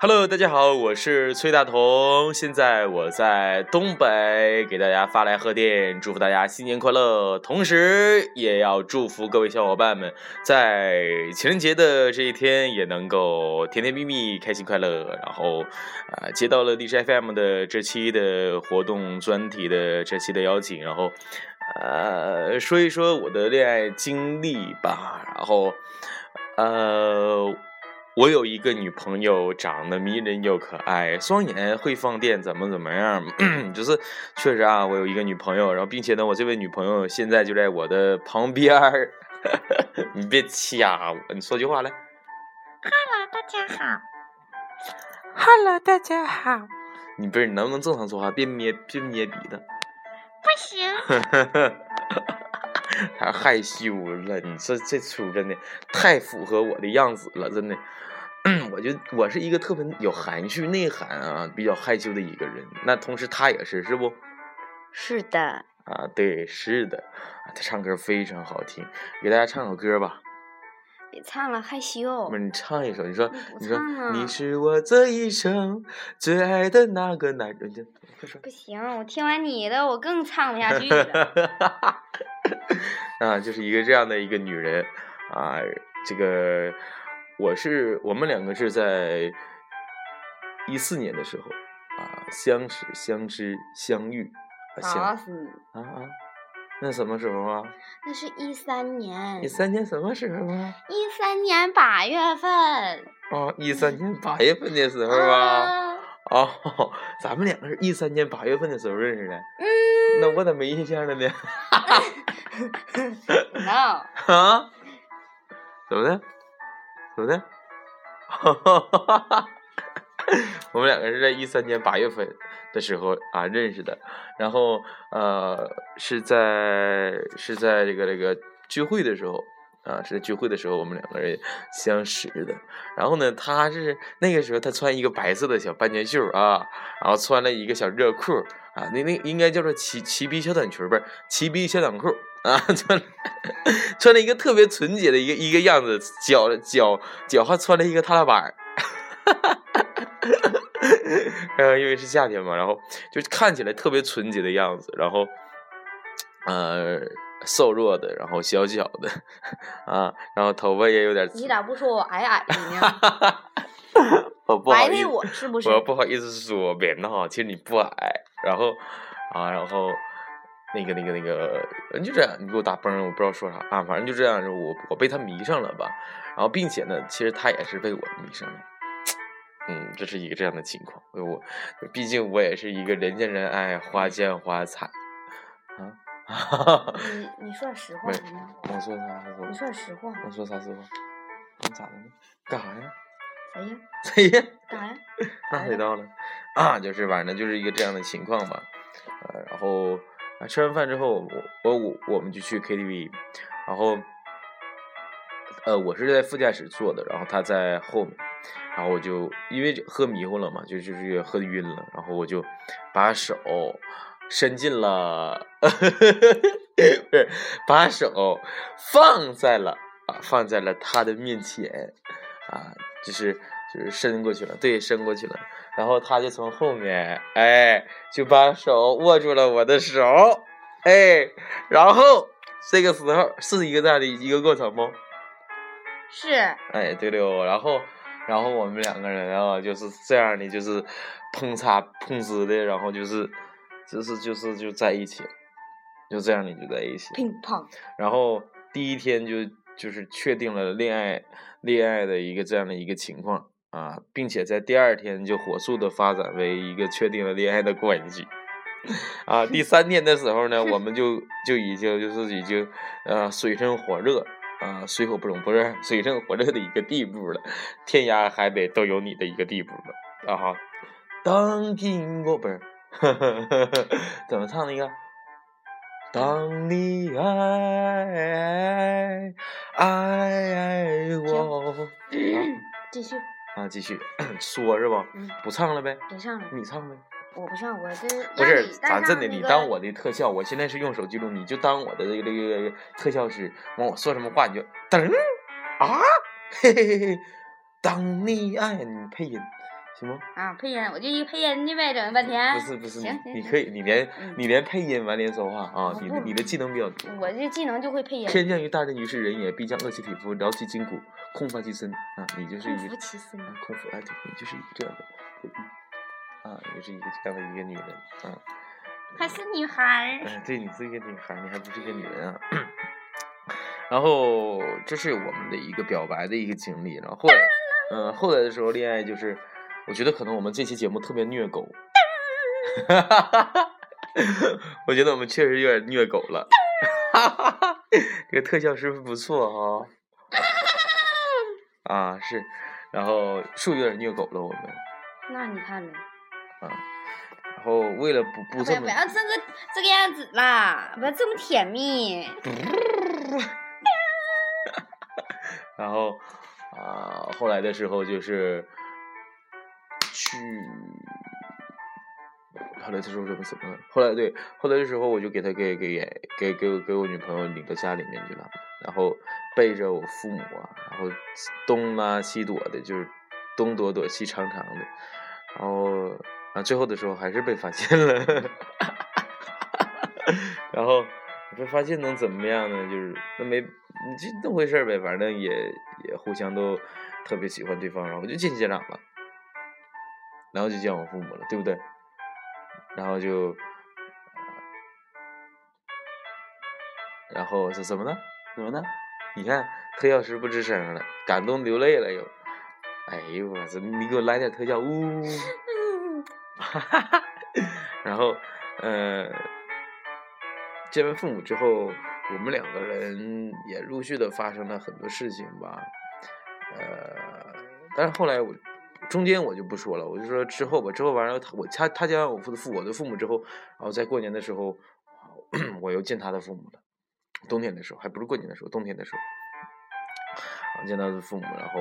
Hello，大家好，我是崔大同，现在我在东北给大家发来贺电，祝福大家新年快乐，同时也要祝福各位小伙伴们在情人节的这一天也能够甜甜蜜蜜、开心快乐。然后，啊，接到了荔枝 FM 的这期的活动专题的这期的邀请，然后，呃，说一说我的恋爱经历吧。然后，呃。我有一个女朋友，长得迷人又可爱，双眼会放电，怎么怎么样？就是确实啊，我有一个女朋友，然后并且呢，我这位女朋友现在就在我的旁边儿。你别掐我，你说句话来。Hello，大家好。Hello，大家好。你不是你能不能正常说话？别捏，别捏鼻子。不行。他害羞了，你这这出真的太符合我的样子了，真的。我就我是一个特别有含蓄、内涵啊，比较害羞的一个人。那同时他也是，是不？是的。啊，对，是的。他唱歌非常好听，给大家唱首歌吧。别唱了，害羞。不是你唱一首，你说，你说，你是我这一生最爱的那个男人。快说。不行，我听完你的，我更唱不下去了。啊，就是一个这样的一个女人啊，这个。我是我们两个是在一四年的时候啊相识相知相遇啊相死啊啊那什么时候啊？那是一三年。一三年什么时候啊？一三年八月份。哦，一三年八月份的时 候啊。哦，咱们两个是一三年八月份的时候认识的。嗯。那我咋没印象了呢？No。啊？怎么的？怎么的？我们两个是在一三年八月份的时候啊认识的，然后呃是在是在这个这个聚会的时候啊是在聚会的时候我们两个人相识的，然后呢他是那个时候他穿一个白色的小半截袖啊，然后穿了一个小热裤啊，那那应该叫做齐齐逼小短裙吧，齐逼小短裤。啊，穿穿了一个特别纯洁的一个一个样子，脚脚脚还穿了一个踏拉板儿，因为是夏天嘛，然后就看起来特别纯洁的样子，然后呃瘦弱的，然后小小的啊，然后头发也有点。你咋不说我矮矮的呢？我不好意思，我是不是？我不好意思说别闹，其实你不矮，然后啊，然后。那个、那个、那个，就这样，你给我打崩，我不知道说啥啊，反正就这样，我我被他迷上了吧，然后并且呢，其实他也是被我迷上了，嗯，这是一个这样的情况，我毕竟我也是一个人见人爱，花见花采，啊，你你说实 话？我说啥？你说实话。我说啥实话？你咋的呢？干啥呀？谁呀？谁 呀？干啥呀？那谁到了？啊，就是反正就是一个这样的情况吧，呃，然后。啊，吃完饭之后，我我我们就去 KTV，然后，呃，我是在副驾驶坐的，然后他在后面，然后我就因为喝迷糊了嘛，就就是喝晕了，然后我就把手伸进了，不是把手放在了啊，放在了他的面前，啊，就是就是伸过去了，对，伸过去了。然后他就从后面，哎，就把手握住了我的手，哎，然后这个时候是一个这样的一个过程不？是。哎，对了，然后，然后我们两个人啊，就是这样的，就是碰擦碰瓷的，然后就是，就是就是就在一起，就这样的就在一起。乒乓。然后第一天就就是确定了恋爱恋爱的一个这样的一个情况。啊，并且在第二天就火速的发展为一个确定了恋爱的关系，啊，第三天的时候呢，我们就就已经就是已经呃水深火热啊，水火不容不是水深火热的一个地步了，天涯海北都有你的一个地步了啊哈。当苹果不是，怎么唱那个？当你爱爱我，继续。啊，继续 说是吧？嗯，不唱了呗？别唱了，你唱呗。我不唱，我这 不是咱真的，你当我的特效，我现在是用手机录，你就当我的这个这个特效师。完我说什么话你就噔啊，嘿嘿嘿嘿，当你爱你配音行吗？啊，配音，我就一配音的呗，整了半天。不是不是，你行行行你可以，你连嗯你连配音完连说话啊，你的你的技能比较多。我这技能就会配音。天降于大任于是人也，必将饿其体肤，劳其筋骨，空乏其身啊！你就是一个腹其身啊，空腹啊，对，你就是一个这样的啊，你是一个这样的一个女人啊。还是女孩儿。哎，对，你是一个女孩，你还不是一个女人啊。然后这是我们的一个表白的一个经历，然后后来，嗯、后来的时候恋爱就是，我觉得可能我们这期节目特别虐狗，我觉得我们确实有点虐狗了，这个特效是不是不错哈、啊？是，然后是有点虐狗了我们那你看呢？啊？然后为了不不这么不要不要这个这个样子啦，不要这么甜蜜。然后啊、后来的时候就是去，后来他说什么怎么了？后来对，后来的时候我就给他给给给给我给我女朋友领到家里面去了，然后背着我父母啊，然后东拉西躲的，就是东躲躲西藏藏的，然后啊最后的时候还是被发现了，然后被发现能怎么样呢？就是那没就那回事呗，反正也也互相都特别喜欢对方，然后就进家长了，然后就见我父母了，对不对？然后就，然后是什么呢？什么呢？你看特效师不吱声了，感动流泪了又。哎呦我操！你给我来点特效，呜、哈哈哈。然后，呃，见完父母之后，我们两个人也陆续的发生了很多事情吧。呃，但是后来我中间我就不说了，我就说之后吧，之后完了他我他他见完我父父我的父母之后，然后在过年的时候，我又见他的父母了。冬天的时候，还不是过年的时候，冬天的时候，然后见他的父母，然后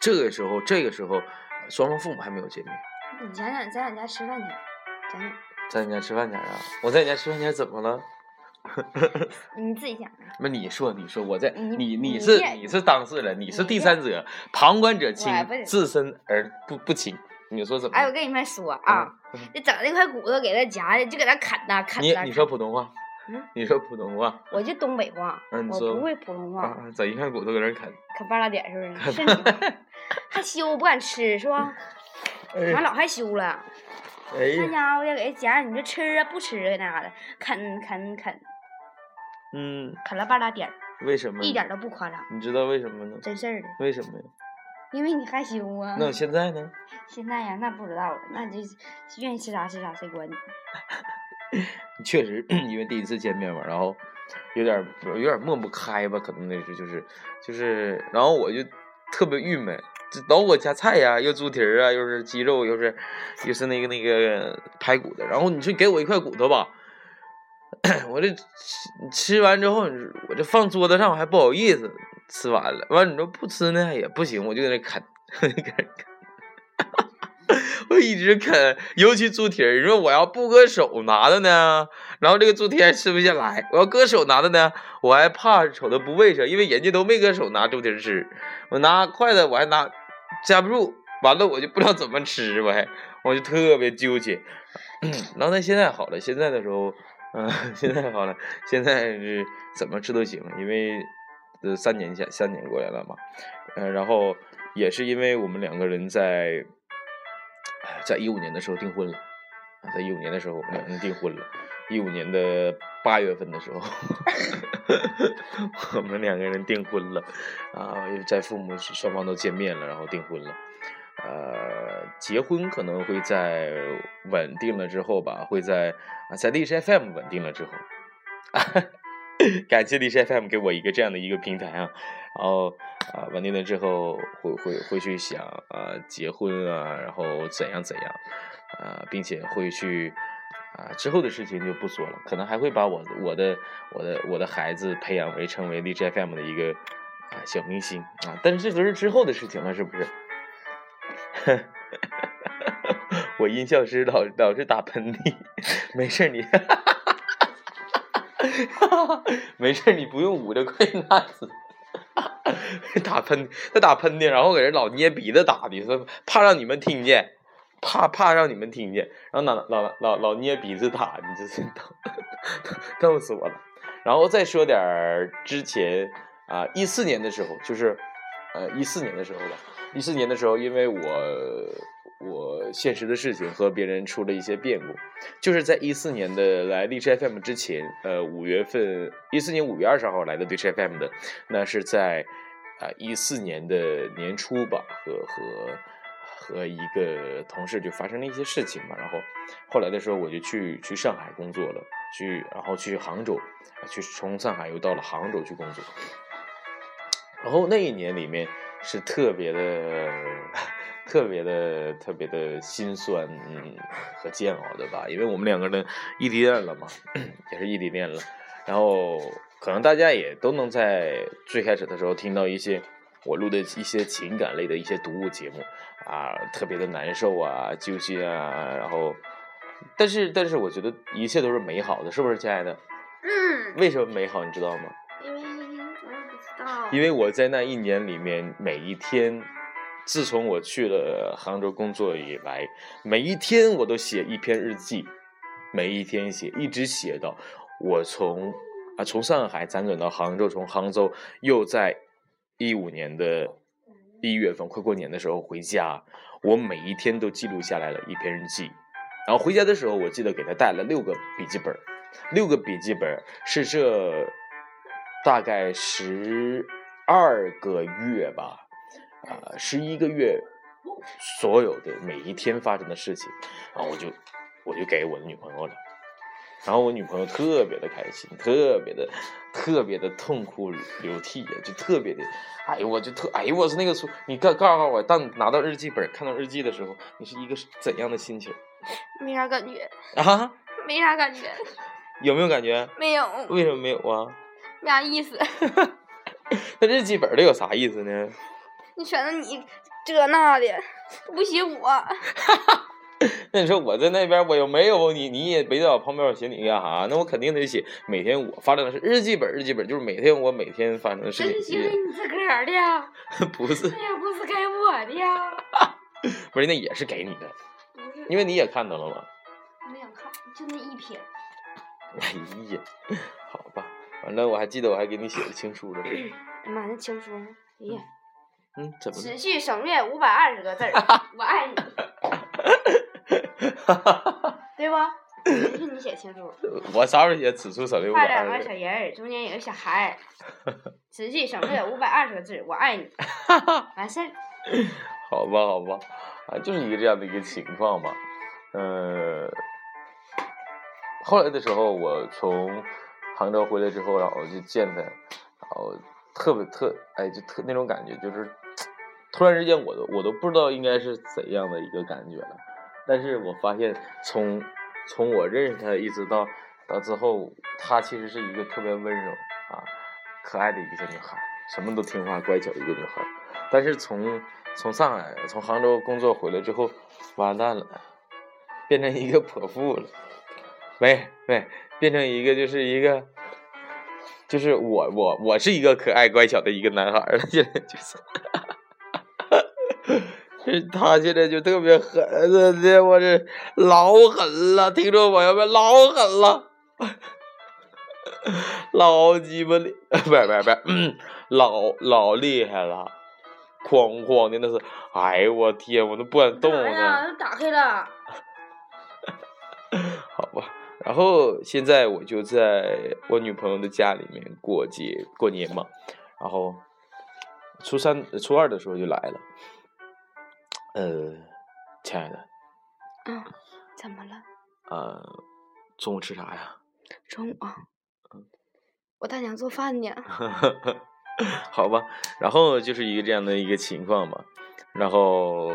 这个时候这个时候双方父母还没有见面。你讲讲在俺家吃饭去，讲讲在你家吃饭前啊？我在你家吃饭前怎么了？你自己想啊。那你说，你说，我在你你你是你是当事人，你是第三者，旁观者清自身而不不清。你说怎么？哎，我跟你们说啊，嗯，这整那块骨头给他夹的，就给他啃呐啃呐。你你说普通话嗯，你说普通话我就东北话，我嗯你说不会普通话，啊？咋一块骨头搁那啃？啃半拉点是不是？是你吗害羞不敢吃是吧？俺老害羞了，那家伙要给他夹，你说吃啊不吃啊那啥的，啃啃啃嗯，啃了半拉点儿，为什么？一点都不夸张，你知道为什么呢？真事儿的。为什么呀？因为你害羞啊。那我现在呢？现在呀，那不知道了，那就愿意吃啥吃啥，谁管你？确实，因为第一次见面嘛，然后有点儿有点儿抹不开吧，可能那是就是就是，然后我就特别郁闷，这老给我夹菜呀，又猪蹄儿啊，又是鸡肉，又是又是那个那个排骨的，然后你说给我一块骨头吧，我这吃吃完之后，我这放桌子上我还不好意思，吃完了，完你说不吃呢也不行，我就在那啃，搁那啃。我一直啃，尤其猪蹄儿。你说我要不搁手拿的呢，然后这个猪蹄还吃不下来；我要搁手拿的呢，我还怕瞅它不卫生，因为人家都没搁手拿猪蹄吃，我拿筷子我还拿夹不住，完了我就不知道怎么吃，我还我就特别纠结。然后他现在好了，现在的时候，嗯、现在好了，现在是怎么吃都行，因为呃三年前三年过来了嘛，呃，然后也是因为我们两个人在。在一五年的时候订婚了，在一五年的时候我们两个人订婚了，一五年的八月份的时候，我们两个人订婚了，啊，在父母双方都见面了，然后订婚了，呃，结婚可能会在稳定了之后吧，会在啊，在荔枝 FM 稳定了之后，感谢荔枝 FM 给我一个这样的一个平台啊，然后啊，稳定了之后会会会去想啊结婚啊，然后怎样怎样啊，并且会去啊之后的事情就不说了，可能还会把我我的我的我的孩子培养为成为荔枝 FM 的一个啊小明星啊，但是这都是之后的事情了，是不是？我音效师老老是打喷嚏，没事儿你。没事，你不用捂着快拿子。打喷他打喷嚏，然后给人老捏鼻子打的，说怕让你们听见，怕怕让你们听见，然后老老老老捏鼻子打，你这是逗逗死我了。然后再说点儿之前啊，一四年的时候，就是呃一四年的时候吧，一四年的时候，因为我我现实的事情和别人出了一些变故，就是在一四年的来荔枝 FM 之前，呃五月份，一四年五月二十号来的荔枝 FM 的，那是在啊一四年的年初吧，和和和一个同事就发生了一些事情嘛，然后后来的时候我就去去上海工作了，去然后去杭州，去从上海又到了杭州去工作，然后那一年里面是特别的。特别的、特别的心酸，嗯，和煎熬的吧，因为我们两个人异地恋了嘛，也是异地恋了。然后可能大家也都能在最开始的时候听到一些我录的一些情感类的一些读物节目啊，特别的难受啊、揪心啊。然后，但是但是我觉得一切都是美好的，是不是，亲爱的？嗯。为什么美好？你知道吗？因为我。在那一年里面每一天。自从我去了杭州工作以来，每一天我都写一篇日记，每一天写，一直写到我从啊从上海辗转到杭州，从杭州又在一五年的一月份快过年的时候回家，我每一天都记录下来了一篇日记。然后回家的时候，我记得给他带了六个笔记本，六个笔记本是这大概十二个月吧。啊，十一个月，所有的每一天发生的事情，然后我就我就给我的女朋友了，然后我女朋友特别的开心，特别的特别的痛哭流涕呀，就特别的，哎呦我就特，哎呦我是那个时候，你告告诉我，当拿到日记本看到日记的时候，你是一个怎样的心情？没啥感觉啊？没啥感觉？有没有感觉？没有。为什么没有啊？没啥意思。那日记本里有啥意思呢？你选择你这那的，不写我。那你说我在那边，我又没有你，你也没在我旁边，我写你干啥？那我肯定得写每天我发生的是日记本，日记本就是每天我每天发生的事情。写给你自个儿的。不是。那也不是给我的呀。不是，那也是给你的。因为你也看到了吗？没想看，就那一篇。哎呀，好吧，反正我还记得我还给你写了情书了。哎妈，那情书，哎呀。嗯，怎么？持续 省略五百二十个字儿，我爱你，对不？这是你写情书。我啥时候写？此处省略五百二。画两个小人儿，中间有个小孩儿。持续省略五百二十个字，我爱你。完事儿。好吧，好吧，啊，就是一个这样的一个情况嘛。嗯，后来的时候，我从杭州回来之后，然后就见他，然后特别特，哎，就特那种感觉，就是。突然之间，我都我都不知道应该是怎样的一个感觉了。但是我发现，从从我认识她一直到到之后，她其实是一个特别温柔啊、可爱的一个小女孩，什么都听话、乖巧一个女孩。但是从从上海、从杭州工作回来之后，完蛋了，变成一个泼妇了。没没，变成一个就是一个，就是我我我是一个可爱乖巧的一个男孩了，现在就是。这他现在就特别狠，这我这老狠了，听众朋友们，老狠了，老鸡巴厉，不是不是不是，老老厉害了，哐哐的那是，哎呦我天，我都不敢动了。打开了。然后现在我就在我女朋友的家里面过节过年嘛，然后初三初二的时候就来了。呃，亲爱的，嗯，怎么了？呃，中午吃啥呀？中午，嗯，我大娘做饭呢。好吧，然后就是一个这样的一个情况嘛，然后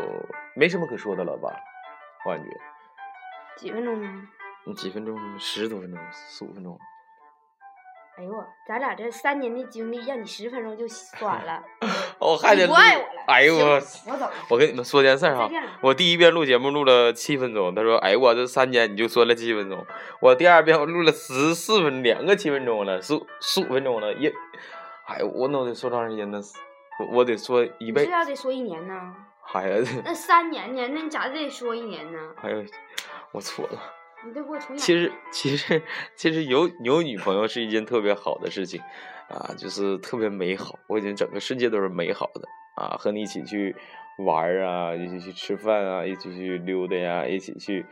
没什么可说的了吧？我感觉。几分钟呢？几分钟？十多分钟？四五分钟？哎呦我，咱俩这三年的经历，让你十分钟就算 了，我还得不爱我了。哎呦我，我走。我跟你们说件事哈，我第一遍录节目录了七分钟，他说，哎呦我这三年你就说了七分钟，我第二遍我录了十四分两个七分钟了，十十五分钟了，也，哎我能得说长时间呢？我得说一辈你是，要得说一年呢？还有那三年呢？那你咋得说一年呢？哎呦，我错了。你得给我重其实。其实其实有有女朋友是一件特别好的事情，啊，就是特别美好。我觉得整个世界都是美好的啊，和你一起去玩儿啊，一起去吃饭啊，一起去溜达呀，一起去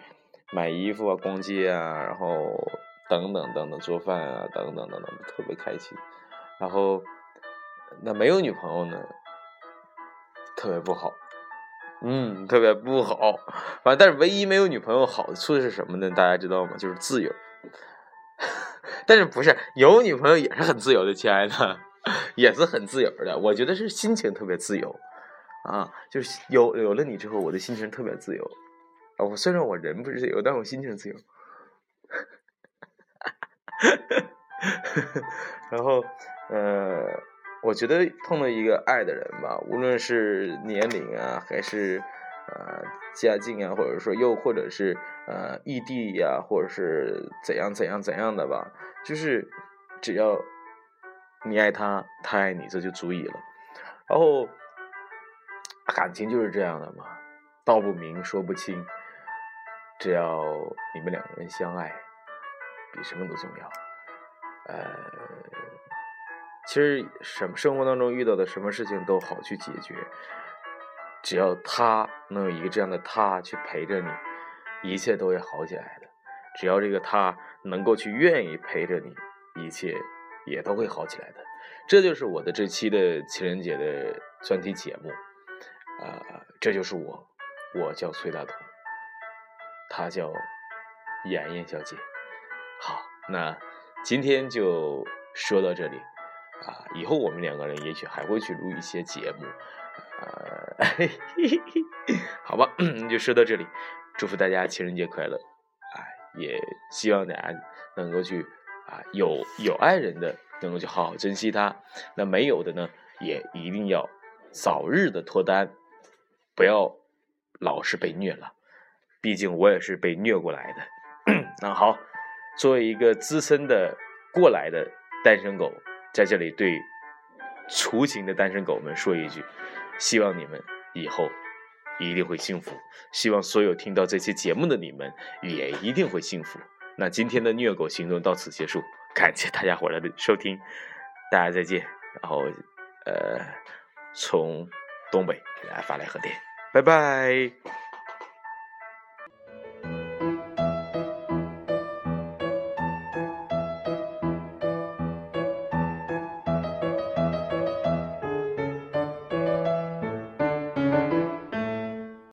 买衣服啊、逛街啊，然后等等等等做饭啊，等等等等，特别开心。然后那没有女朋友呢，特别不好。嗯，特别不好。反正但是唯一没有女朋友好处是什么呢？大家知道吗？就是自由。但是不是有女朋友也是很自由的，亲爱的，也是很自由的。我觉得是心情特别自由啊，就是有有了你之后，我的心情特别自由。啊，我虽然我人不是自由，但我心情自由。然后，呃，我觉得碰到一个爱的人吧，无论是年龄啊，还是呃家境啊，或者说又或者是呃异地呀、或者是怎样怎样怎样的吧，就是只要你爱他，他爱你，这就足以了。然后感情就是这样的嘛，道不明，说不清，只要你们两个人相爱，比什么都重要。呃，其实什么生活当中遇到的什么事情都好去解决，只要他能有一个这样的他去陪着你，一切都会好起来的。只要这个他能够去愿意陪着你，一切也都会好起来的。这就是我的这期的情人节的专题节目，啊、这就是我，我叫崔大同，他叫妍妍小姐。好，那今天就说到这里啊，以后我们两个人也许还会去录一些节目，呃，好吧，就说到这里，祝福大家情人节快乐啊，也希望大家能够去啊有有爱人的能够去好好珍惜他，那没有的呢，也一定要早日的脱单，不要老是被虐了，毕竟我也是被虐过来的。那好。作为一个资深的过来的单身狗，在这里对雏形的单身狗们说一句：希望你们以后一定会幸福，希望所有听到这期节目的你们也一定会幸福。那今天的虐狗行动到此结束，感谢大家伙儿的收听，大家再见。然后，呃，从东北给大家发来贺电，拜拜。